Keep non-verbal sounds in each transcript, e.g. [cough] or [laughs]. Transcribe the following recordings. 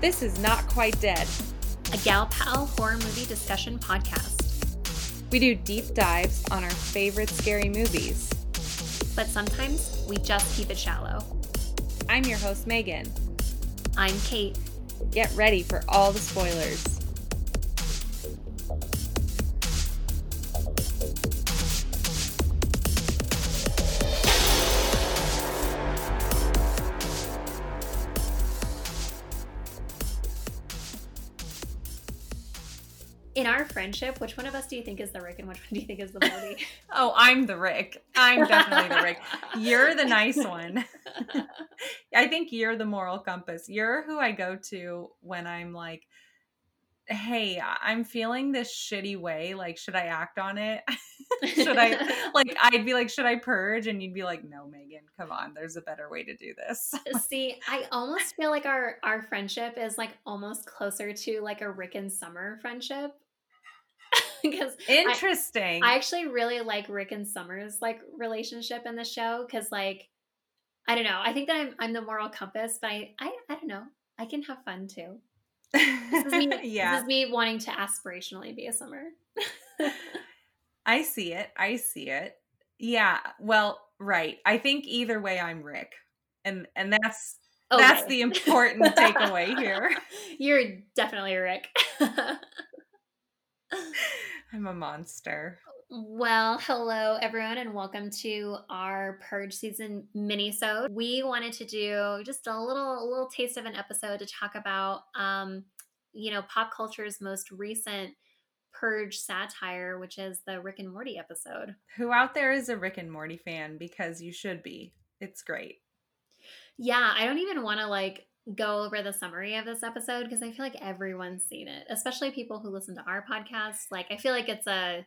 This is Not Quite Dead, a Gal Pal horror movie discussion podcast. We do deep dives on our favorite scary movies. But sometimes we just keep it shallow. I'm your host, Megan. I'm Kate. Get ready for all the spoilers. Friendship, which one of us do you think is the Rick and which one do you think is the Morty? [laughs] oh, I'm the Rick. I'm definitely the Rick. You're the nice one. [laughs] I think you're the moral compass. You're who I go to when I'm like, hey, I'm feeling this shitty way. Like, should I act on it? [laughs] should I, like, I'd be like, should I purge? And you'd be like, no, Megan, come on. There's a better way to do this. See, I almost feel like our, our friendship is like almost closer to like a Rick and Summer friendship [laughs] because interesting. I, I, actually really like Rick and Summers like relationship in the show because like I don't know. I think that I'm I'm the moral compass, but I I, I don't know. I can have fun too. This is me, [laughs] yeah. This is me wanting to aspirationally be a summer. [laughs] I see it. I see it. Yeah. Well, right. I think either way I'm Rick. And and that's okay. that's the important takeaway here. You're definitely Rick. I'm a monster. Well, hello everyone, and welcome to our Purge season mini-sode. We wanted to do just a little, a little taste of an episode to talk about, um, you know, pop culture's most recent Purge satire, which is the Rick and Morty episode. Who out there is a Rick and Morty fan? Because you should be. It's great. Yeah, I don't even want to like go over the summary of this episode because I feel like everyone's seen it, especially people who listen to our podcast. Like I feel like it's a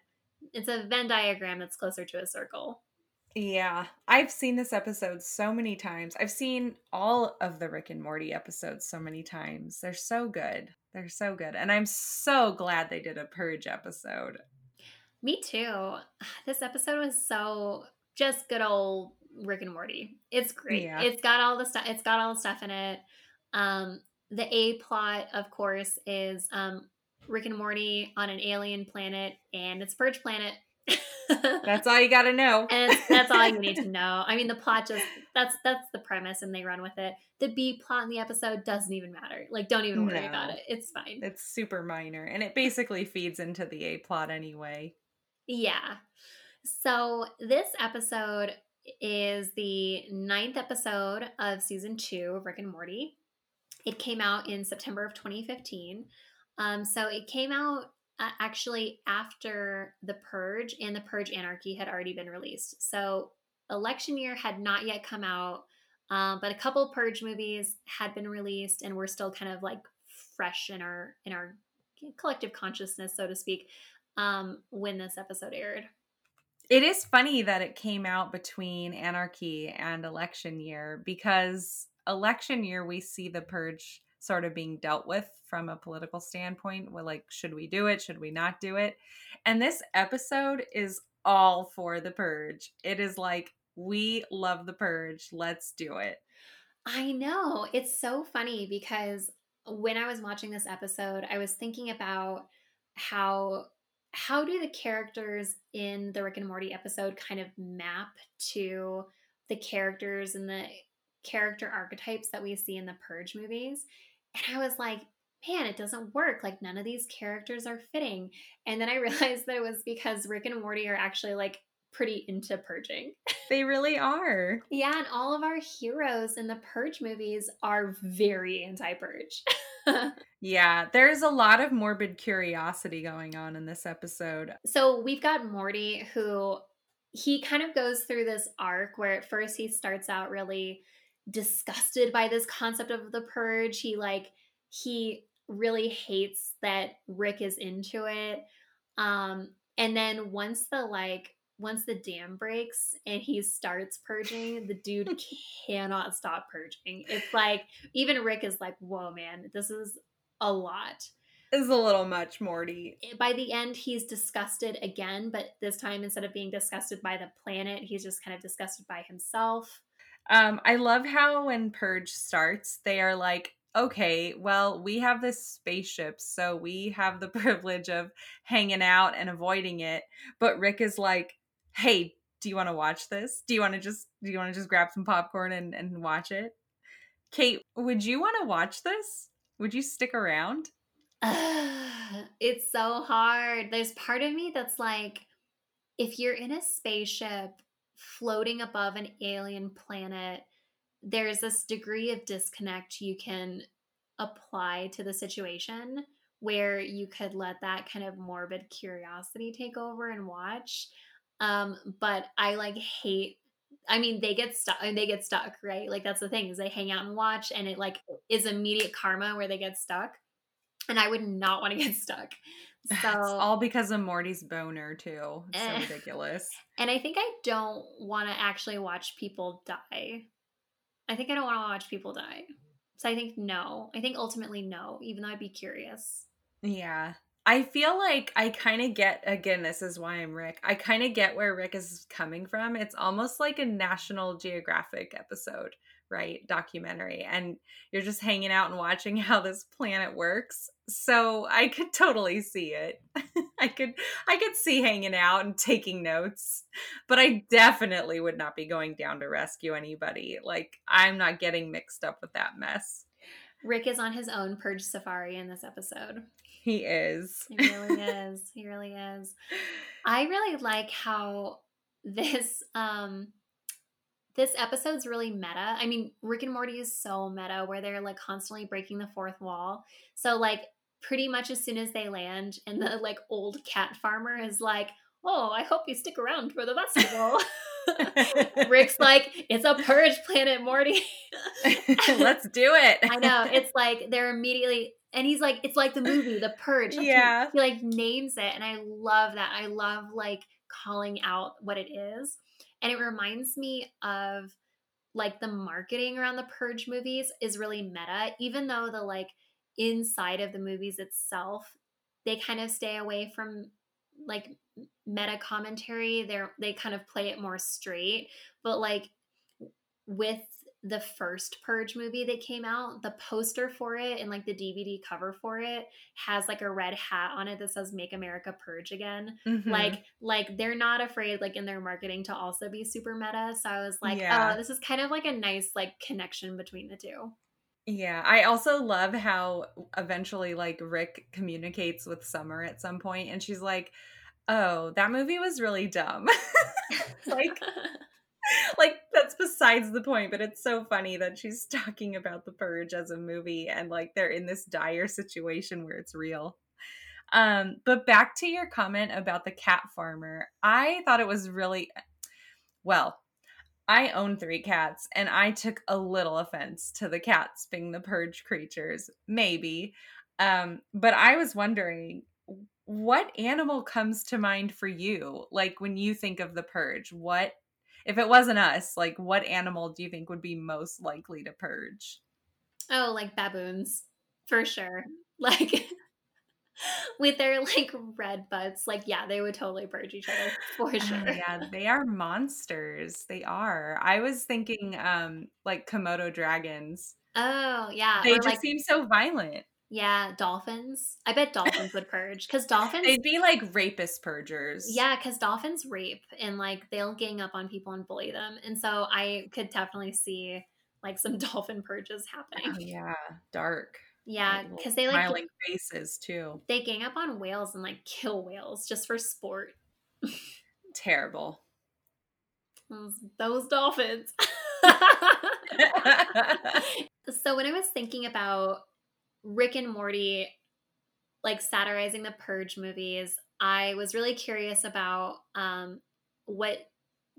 it's a Venn diagram that's closer to a circle. Yeah, I've seen this episode so many times. I've seen all of the Rick and Morty episodes so many times. They're so good. They're so good. And I'm so glad they did a purge episode. Me too. [sighs] This episode was so just good old Rick and Morty. It's great. Yeah. It's got all the stuff it's got all the stuff in it. Um, the A plot, of course, is um, Rick and Morty on an alien planet, and it's Purge Planet. [laughs] that's all you got to know. and that's all you need to [laughs] know. I mean, the plot just that's that's the premise, and they run with it. The B plot in the episode doesn't even matter. Like, don't even worry no, about it. It's fine. It's super minor, and it basically feeds into the A plot anyway. Yeah. So this episode is the ninth episode of season two of Rick and Morty. It came out in September of 2015. Um, so it came out uh, actually after The Purge and The Purge Anarchy had already been released. So election year had not yet come out, um, but a couple Purge movies had been released and were still kind of like fresh in our in our collective consciousness, so to speak, um, when this episode aired. It is funny that it came out between Anarchy and election year because election year we see the purge sort of being dealt with from a political standpoint well like should we do it? Should we not do it? And this episode is all for the purge. It is like we love the purge. Let's do it. I know. It's so funny because when i was watching this episode i was thinking about how how do the characters in the rick and morty episode kind of map to the characters in the character archetypes that we see in the Purge movies. And I was like, man, it doesn't work. Like, none of these characters are fitting. And then I [laughs] realized that it was because Rick and Morty are actually like pretty into purging. They really are. [laughs] yeah, and all of our heroes in the Purge movies are very anti Purge. [laughs] yeah, there's a lot of morbid curiosity going on in this episode. So we've got Morty who he kind of goes through this arc where at first he starts out really disgusted by this concept of the purge. He like he really hates that Rick is into it. Um and then once the like once the dam breaks and he starts purging, the dude [laughs] cannot stop purging. It's like even Rick is like, "Whoa, man, this is a lot." This is a little much, Morty. By the end, he's disgusted again, but this time instead of being disgusted by the planet, he's just kind of disgusted by himself. Um, I love how when Purge starts, they are like, okay, well, we have this spaceship, so we have the [laughs] privilege of hanging out and avoiding it. But Rick is like, hey, do you want to watch this? Do you want to just do you want to just grab some popcorn and, and watch it? Kate, would you want to watch this? Would you stick around? it's so hard. There's part of me that's like, if you're in a spaceship floating above an alien planet, there's this degree of disconnect you can apply to the situation where you could let that kind of morbid curiosity take over and watch. Um, but I like hate I mean, they get stuck. They get stuck, right? Like that's the thing is they hang out and watch, and it like is immediate karma where they get stuck. And I would not want to get stuck. [laughs] So it's all because of Morty's boner too. It's so Eh. ridiculous. And I think I don't want to actually watch people die. I think I don't want to watch people die. So I think no. I think ultimately no, even though I'd be curious. Yeah. I feel like I kind of get again this is why I'm Rick. I kind of get where Rick is coming from. It's almost like a National Geographic episode, right? Documentary and you're just hanging out and watching [laughs] how this planet works. So I could totally see it. [laughs] I could I could see hanging out and taking notes. But I definitely would not be going down to rescue anybody. Like I'm not getting mixed up with that mess. Rick is on his own purge safari in this episode. He is. He really [laughs] is. He really is. I really like how this um this episode's really meta. I mean, Rick and Morty is so meta where they're like constantly breaking the fourth wall. So like pretty much as soon as they land and the like old cat farmer is like, "Oh, I hope you stick around for the festival." [laughs] Rick's like, "It's a purge planet, Morty." [laughs] Let's do it. I know. It's like they're immediately and he's like, it's like the movie, The Purge. Like, he- Yeah. He, like names it. And I love that. I love like calling out what it is. And it reminds me of like the marketing around the Purge movies is really meta, even though the like inside of the movies itself, they kind of stay away from like meta commentary. They're they kind of play it more straight. But like with the first Purge movie that came out, the poster for it and like the DVD cover for it has like a red hat on it that says "Make America Purge Again." Mhm. Like, like they're not afraid, like in their marketing, to also be super meta. So I was like, Yeah. oh, this is kind of like a nice like connection between the two. yeah, I also love how eventually like Rick communicates with Summer at some point and she's like, "Oh, that movie was really dumb." [laughs] like [laughs] [laughs] like that's besides the point, but it's so funny that she's [laughs] talking about the purge as a movie and like they're in this dire situation where it's real. Um, but back to your comment about the cat farmer, I thought it was really well. I own three cats, and I took a little offense to the cats being the purge creatures, maybe. Um, but I was wondering what animal comes to mind for you? Like when you think of the purge, what if it wasn't us, like what animal do you think would be most likely to purge? oh, like baboons for sure. [laughs] Like with their like red butts, like yeah, they would totally purge each other for Oh, sure. yeah, they are monsters. They are. I was thinking um like Komodo dragons. Oh yeah, They or just like seem so violent. Yeah, dolphins. I bet dolphins would purge because dolphins. They'd be like rapist purgers. Yeah, because dolphins rape and like they'll gang up on people and bully them, and so I could definitely see like some [laughs] dolphin purges Oh, happening. yeah, dark. Yeah, because they like smiling faces too. they gang up on whales and like kill whales just for sport. Terrible. Those, those dolphins. [laughs] so when I was thinking about Rick and Morty like satirizing the Purge movies, I was really curious about um, what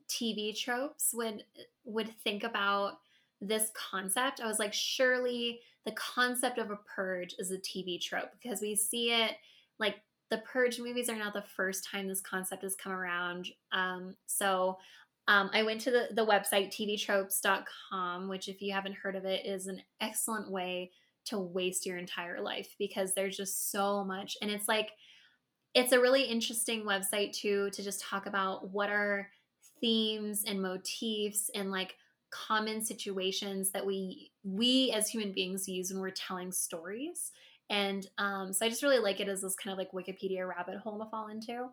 TV tropes would would think about this concept. I was like, surely the concept of a purge is a TV trope because we see it like the Purge movies are not the first time this concept has come around. Um, so um, I went to the, the website tvtropes.com, which, if you haven't heard of it, is an excellent way to waste your entire life because there's just so much. And it's like, it's a really interesting website too to just talk about what are themes and motifs and like common situations that we we as human beings use when we're telling stories. And um, so I just really like it as this kind of like Wikipedia rabbit hole to fall into.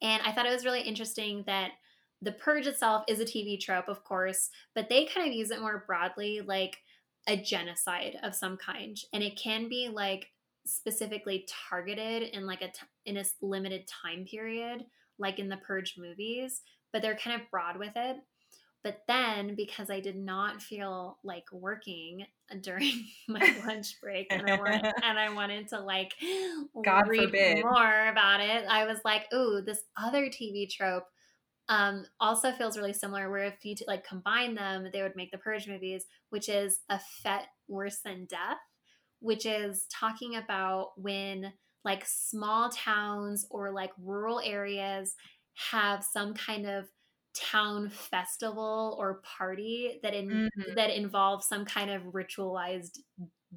And I thought it was really interesting that the purge itself is a TV trope, of course, but they kind of use it more broadly, like a genocide of some kind. And it can be like specifically targeted in like a t- in a limited time period, like in the purge movies, but they're kind of broad with it. But then, because I did not feel like working [laughs] during my lunch break, and I wanted, [laughs] and I wanted to like God read forbid. more about it, I was like, "Ooh, this other TV trope um, also feels really similar. Where if you t- like combine them, they would make the Purge movies, which is a fete worse than death, which is talking about when like small towns or like rural areas have some kind of town festival or party that in Mhm. that involves some kind of ritualized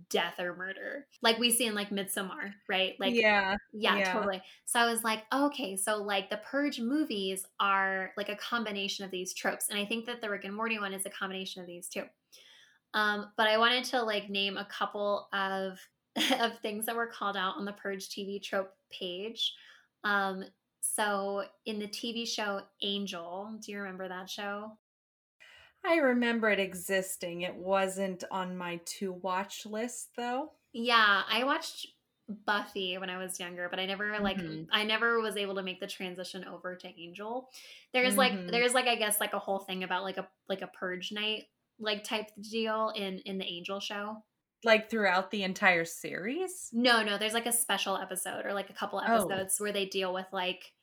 death or murder like we see in like Midsommar right like yeah. yeah, yeah. totally so i was like okay so like the purge movies are like a combination of these tropes and i think that the rick and morty one is a combination of these too um, but i wanted to like name a couple of [laughs] of things that were called out on the purge tv trope page um, so in the TV show Angel, do you remember that show? I remember it existing. It wasn't on my to watch list though. Yeah, I watched Buffy when I was younger, but I never like Mhm. I never was able to make the transition over to Angel. There's like Mhm. there's like I guess like a whole thing about like a like a purge night like type deal in in the Angel show. Like throughout the entire series? No, no, there's like a special episode or like a couple Oh. episodes where they deal with like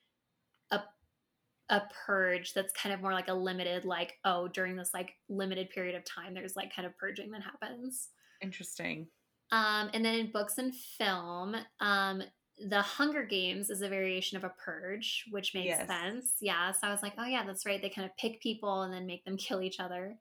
a purge that's kind of more like a limited like oh during this like limited period of time there's like kind of purging that happens. Interesting. Um and then in books and film, um the Hunger Games is a variation of a purge, which makes Yes. sense. Yeah, so I was like, oh yeah, that's right. They kind of pick people and then make them [laughs] kill each other.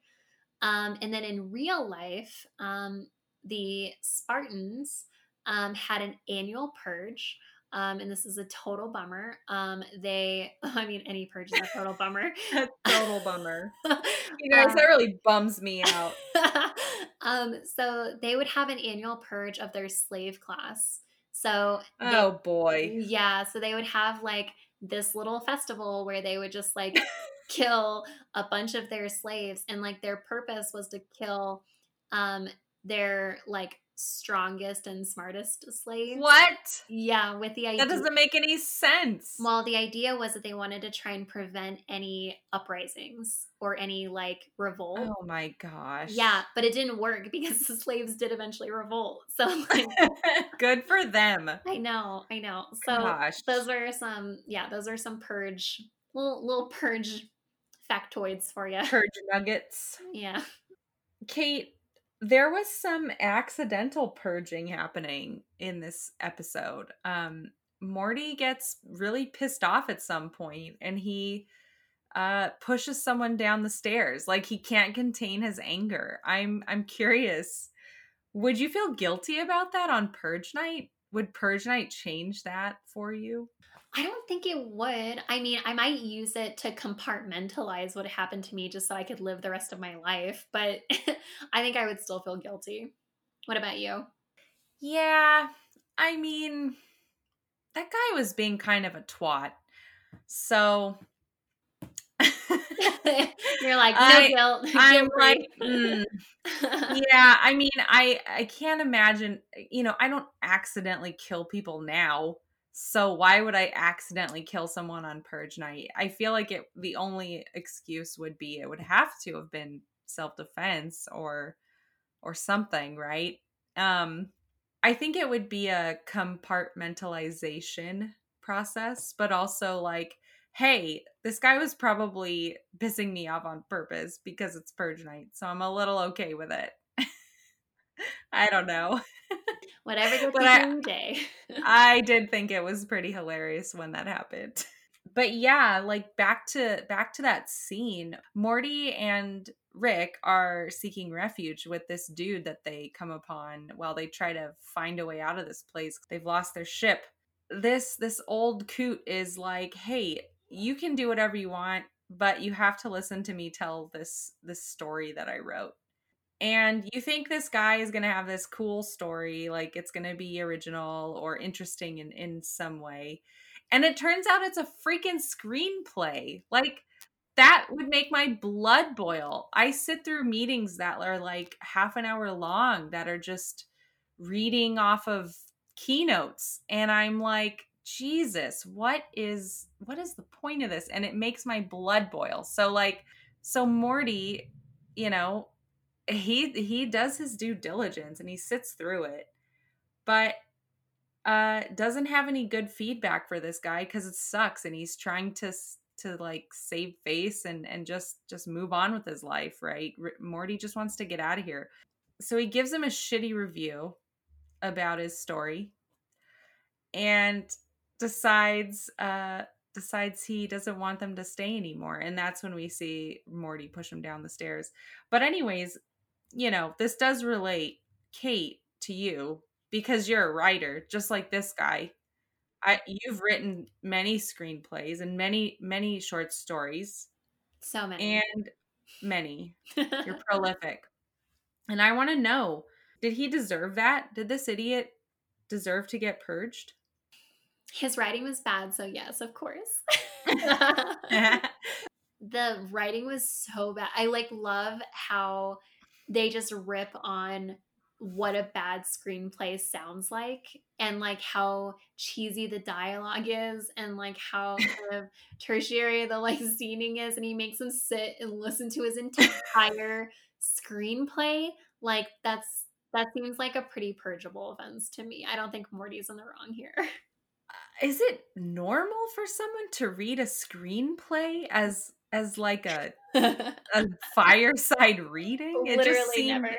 Um, and then in real life, um, the Spartans um, had an annual purge. Um, and this is a total bummer. Um, they, [laughs] I mean, any purge is a total bummer. [laughs] A total bummer. [laughs] You guys, Um, that really bums me out. um, so they would have an annual purge of their slave class. So they- Oh boy. yeah, so they would have like this little festival where they would just like kill a bunch of their slaves and like their purpose was to kill um their like strongest and smartest slaves. What? Yeah, with the idea That doesn't make any sense. well, the idea was that they wanted to try and prevent any uprisings or any like revolt. oh my gosh. Yeah, but it didn't work [laughs] because the slaves did eventually revolt. [laughs] So like [laughs] Good for them. I know, I know. So Gosh. those were some yeah, those are some purge little little purge factoids for you. Purge nuggets. Yeah. Kate, there was some accidental purging happening in this episode. Um, Morty gets really pissed off at some point and he uh pushes someone down the stairs like he can't contain his anger. I'm I'm curious. Would you feel guilty about that on purge night? Would purge night change that for you? I don't think it would. I mean, I might use it to compartmentalize what happened to me just so I could live the rest of my life, but [laughs] I think I would still feel guilty. What about you? Yeah, I mean, that guy was being kind of a twat. So [laughs] You're like, no I- guilt. [laughs] I'm like, mm, yeah, I mean, I I can't imagine, you know, I don't accidentally kill people now. So why would I accidentally kill someone on purge night? I feel like it the only excuse would be it would have to have been self-defense or or something, right? Um I think it would be a compartmentalization process, but also like hey, this guy was probably pissing me off on purpose because it's purge night, so I'm a little okay with it. [laughs] I don't know. [laughs] Whatever gets But I- day. [laughs] I did think it was pretty hilarious when that happened. [laughs] But yeah, like back to back to that scene. Morty and Rick are seeking refuge with this dude that they come upon while they try to find a way out of this place. They've lost their ship. This this old coot is like, "Hey, you can do whatever you want, but you have to listen to me tell this this story that I wrote." And you think this guy is going to have this cool story, like it's going to be original or interesting in, in some way. And it turns out it's a freaking screenplay. Like, that would make my blood boil. I sit through meetings that are like half an hour long that are just reading off of keynotes and I'm like Jesus, what is what is the point of this? And it makes my blood boil. So like so Morty, you know, he he does his due diligence and he sits through it. But uh doesn't have any good feedback for this guy cuz it sucks and he's trying to to like save face and and just just move on with his life, right? R- Morty just wants to get out of here. So he gives him a shitty review about his story and decides uh decides he doesn't want them to stay anymore and that's when we see Morty push him down the stairs. But anyways, you know, this does relate Kate to you because you're a writer just like this guy. I you've written many screenplays and many many short stories. So many. And many. You're [laughs] prolific. And I want to know, did he deserve that? Did this idiot deserve to get purged? His writing was bad, so yes, of course. [laughs] [laughs] the writing was so bad. I like love how they just rip on what a bad screenplay sounds like and like how cheesy the dialogue is and like how [laughs] kind of tertiary the like scening is and he makes him sit and listen to his entire screenplay. Like that's that seems like a pretty purgeable offense to me. I don't think morty's in the wrong here [laughs] is it normal for someone to read a screenplay as as like a [laughs] a fireside reading it literally just seemed, never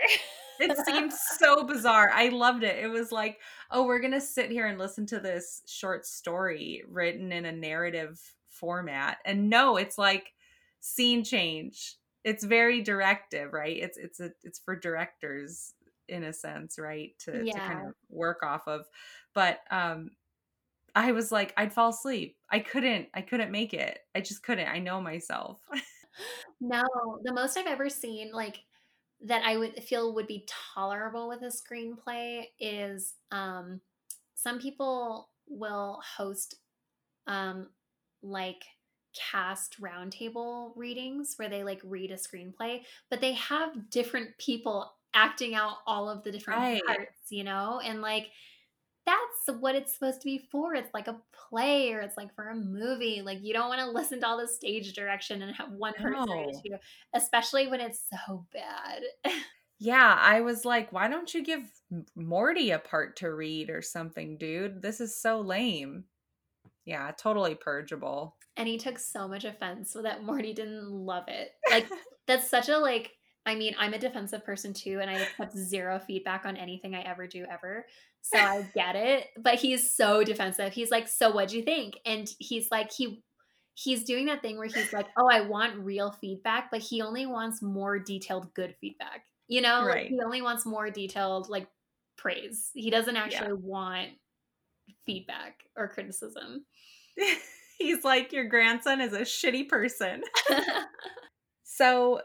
it seemed [laughs] so bizarre. I loved it. It was like, oh, we're going to sit here and listen to this short story written in a narrative format. And no, it's like scene change. It's very directive, right? It's it's a it's for directors in a sense, right? To yeah. to kind of work off of. But um I was like I'd fall asleep. I couldn't I couldn't make it. I just couldn't. I know myself. [laughs] no, the most I've ever seen like that I would feel would be tolerable with a screenplay is um, some people will host um, like cast roundtable readings where they like read a screenplay, but they have different people acting out all of the different right. parts, you know, and like that's what it's supposed to be for. It's like a play or it's like for a movie. Like you don't want to [laughs] listen to all the stage direction and have one person no. especially when it's so bad. [laughs] yeah, I was like, why don't you give Morty a part to read or something, dude? This is so lame. Yeah, totally purgeable. And he took so much offense that Morty didn't love it. Like [laughs] that's such a like I mean, I'm a defensive person too, and I [laughs] accept zero feedback on anything I ever do ever. So I [laughs] get it. But he's so defensive. He's like, So what'd you think? And he's like, he he's doing that thing where he's like, Oh, I want real feedback, but he only wants more detailed good feedback. You know? Right. Like, he only wants more detailed like praise. He doesn't actually yeah. want feedback or criticism. [laughs] he's like, Your grandson is a shitty person. so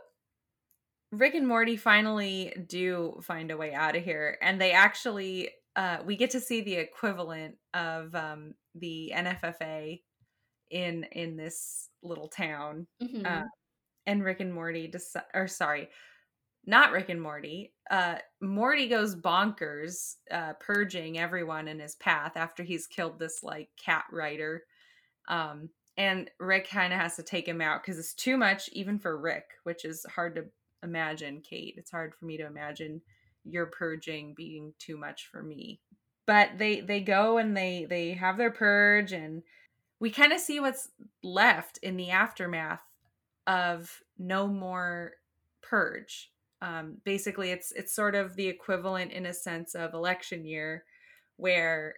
Rick and Morty finally do find a way out of here, and they actually uh, we get to see the equivalent of um, the NFFA in in this little town. Mm-hmm. Uh, and Rick and Morty or sorry, not Rick and Morty. Uh, Morty goes bonkers, uh, purging everyone in his path after he's killed this like cat writer. Um, and Rick kind of has to take him out because it's too much, even for Rick, which is hard to imagine, Kate. It's hard for me to imagine your purging being too much for me. But they they go and they they have their purge and we kind of see what's left in the aftermath of no more purge. Um, basically, it's it's sort of the equivalent in a sense of election year, where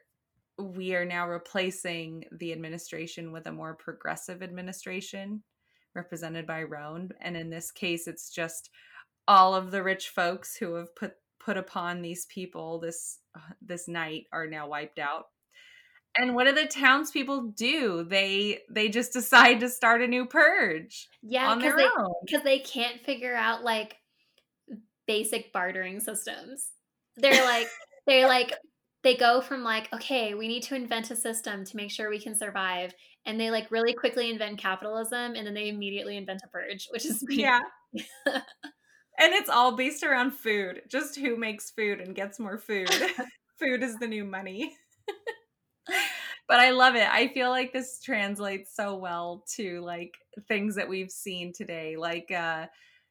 we are now replacing the administration with a more progressive administration represented by Roan. And in this case, it's just all of the rich folks who have put put upon these people this uh, this night are now wiped out. And what do the townspeople do? They they just decide to start a new purge. Yeah, because they because they can't figure out like basic bartering systems. They're like they're like they go from like okay we need to invent a system to make sure we can survive and they like really quickly invent capitalism and then they immediately invent a purge which is yeah. [laughs] And it's all based around food just who makes food and gets more food. [laughs] Food is the new money. [laughs] But i love it. I feel like this translates so well to like things that we've seen today like uh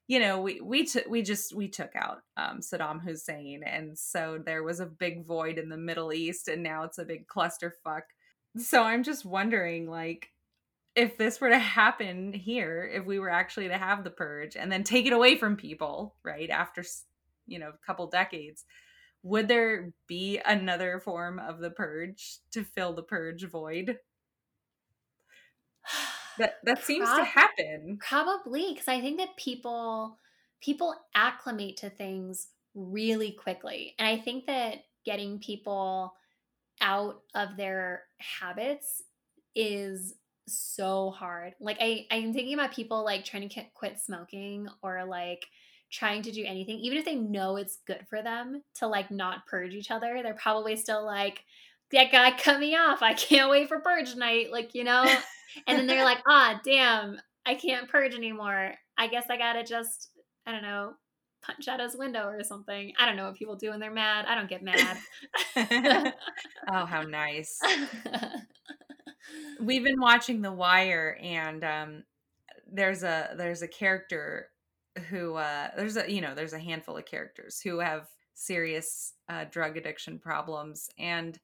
you know, we we took we just we took out um, Saddam Hussein, and so there was a big void in the Middle East, and now it's a big clusterfuck. So I'm just wondering, like, if this were to happen here, if we were actually to have the purge and then take it away from people, right after you know a couple decades, would there be another form of the purge to fill the purge void? that [sighs] that seems to happen probably because i think that people people acclimate to things really quickly and i think that getting people out of their habits is so hard. Like i i'm thinking about people like trying to quit smoking or like trying to do anything even if they know it's good for them to like not purge each other they're probably still like that guy cut me off. I can't wait for purge night like you know? [laughs] And then they're like, ah, damn, I can't purge anymore. I guess I gotta just, I don't know, punch out his window or something. I don't know what people do when they're mad. I don't get mad. [laughs] oh, how nice. [laughs] We've been watching The Wire, and um, there's a there's a character who uh, there's a you know there's a handful of characters who have serious uh, drug addiction problems, and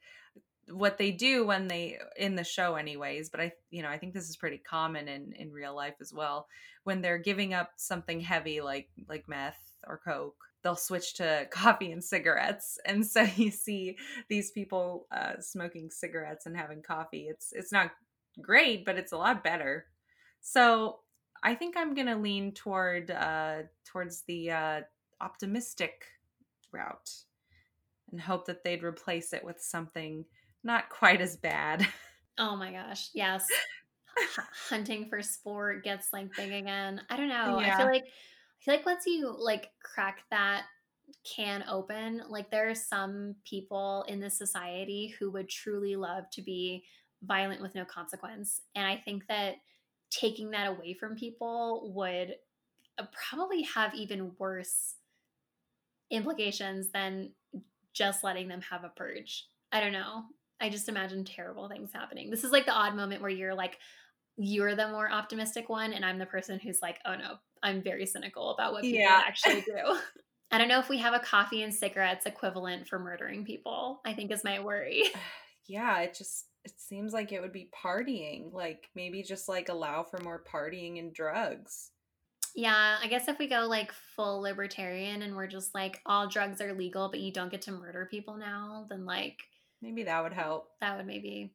what they do when they in the show anyways but i you know i think this is pretty common in in real life as well when they're giving up something heavy like like meth or coke they'll switch to [laughs] coffee and cigarettes and so you see these people uh, smoking cigarettes and having coffee it's it's not great but it's a lot better so i think i'm gonna lean toward uh towards the uh optimistic route and hope that they'd replace it with something not quite as bad. Oh my gosh. Yes. H- hunting for sport gets like big again. I don't [laughs] know. Yeah. I feel like Feel like once you like crack that can open, like there are some people in this society who would truly love to be violent with no consequence. And I think that taking that away from people would uh, probably have even worse implications than just letting them have a purge. I don't know. I just imagine terrible things happening. This is like the odd moment where you're like, you're the more optimistic one, and I'm the person who's like, oh no, I'm very cynical about what people yeah. actually [laughs] do. I don't know if we have a coffee and cigarettes equivalent for murdering people, I think is my worry. [sighs] Yeah, it just it seems like it would be partying. Like maybe just like allow for more partying and drugs. Yeah, I guess if we go like full libertarian and we're just like all drugs are legal, but you don't get to murder people now, then like Maybe that would help. That would maybe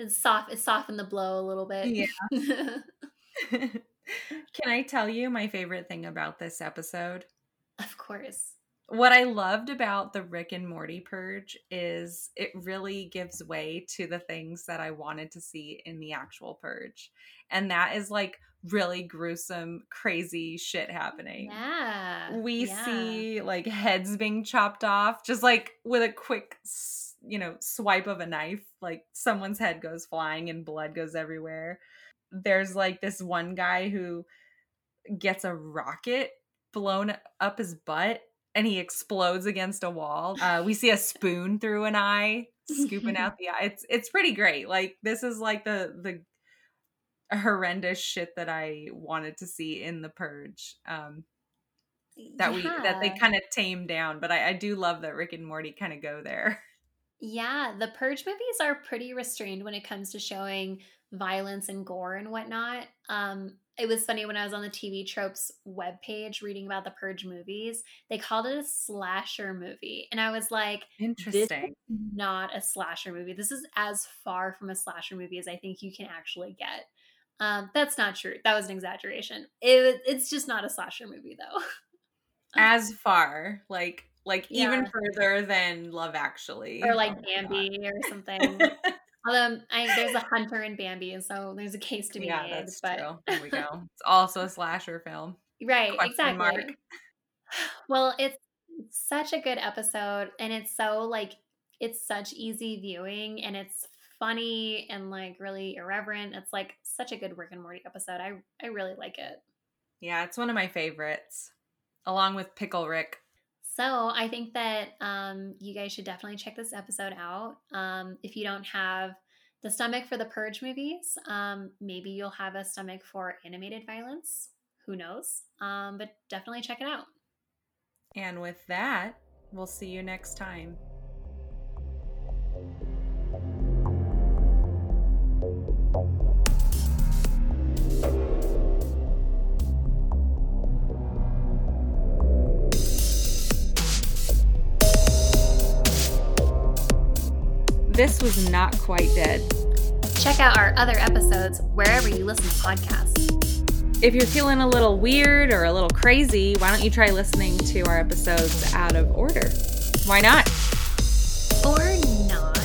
it's soft it softened the blow a little bit. Yeah. [laughs] [laughs] Can I tell you my favorite thing about this episode? Of course. What I loved about the Rick and Morty purge is it really gives way to the things that I wanted to see in the actual purge. And that is like really gruesome, crazy shit happening. Yeah. We yeah. see like heads being chopped off, just like with a quick you know, swipe of a knife, like someone's head goes flying and blood goes everywhere. There's like this one guy who gets a rocket blown up his butt and he explodes against a wall. Uh, we see a spoon through an eye, scooping out [laughs] the eye. It's it's pretty great. Like this is like the the horrendous shit that I wanted to see in the purge. Um, that yeah. we that they kind of tame down, but I, I do love that Rick and Morty kind of go there. Yeah, the Purge movies are pretty restrained when it comes to showing violence and gore and whatnot. Um, it was funny when I was on the TV Tropes webpage reading about the Purge movies, they called it a slasher movie. And I was like, interesting. not a slasher movie. This is as far from a slasher movie as I think you can actually get. Um, that's not true. That was an exaggeration. It, it's just not a slasher movie, though. [laughs] as far, like like yeah. even further than Love Actually, or like oh Bambi or something. Although um, I, there's a hunter in Bambi, and so there's a case to be yeah, made. That's but... true. There we go. [laughs] It's also a slasher film. Right. Question exactly. Mark. [sighs] Well, it's such a good episode and it's so like it's such easy viewing and it's funny and like really irreverent. It's like such a good Rick and Morty episode. I I really like it. Yeah, it's one of my favorites, along with Pickle Rick. So I think that um, you guys should definitely check this episode out. Um, if you don't have the stomach for the Purge movies, um, maybe you'll have a stomach for animated violence. Who knows? Um, but definitely check it out. And with that, we'll see you next time. This was not quite dead. Check out our other episodes wherever you listen to podcasts. If you're feeling a little weird or a little crazy, why don't you try listening to our episodes out of order? Why not? Or not.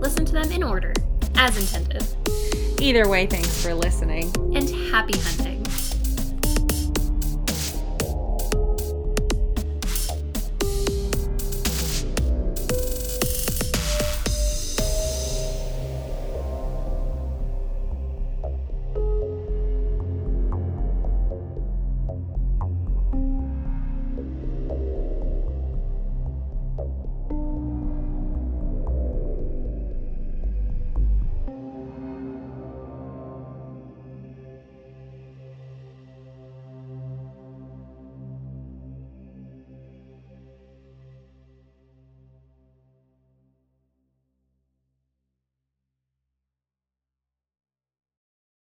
Listen to them in order, as intended. Either way, thanks for listening. And happy hunting.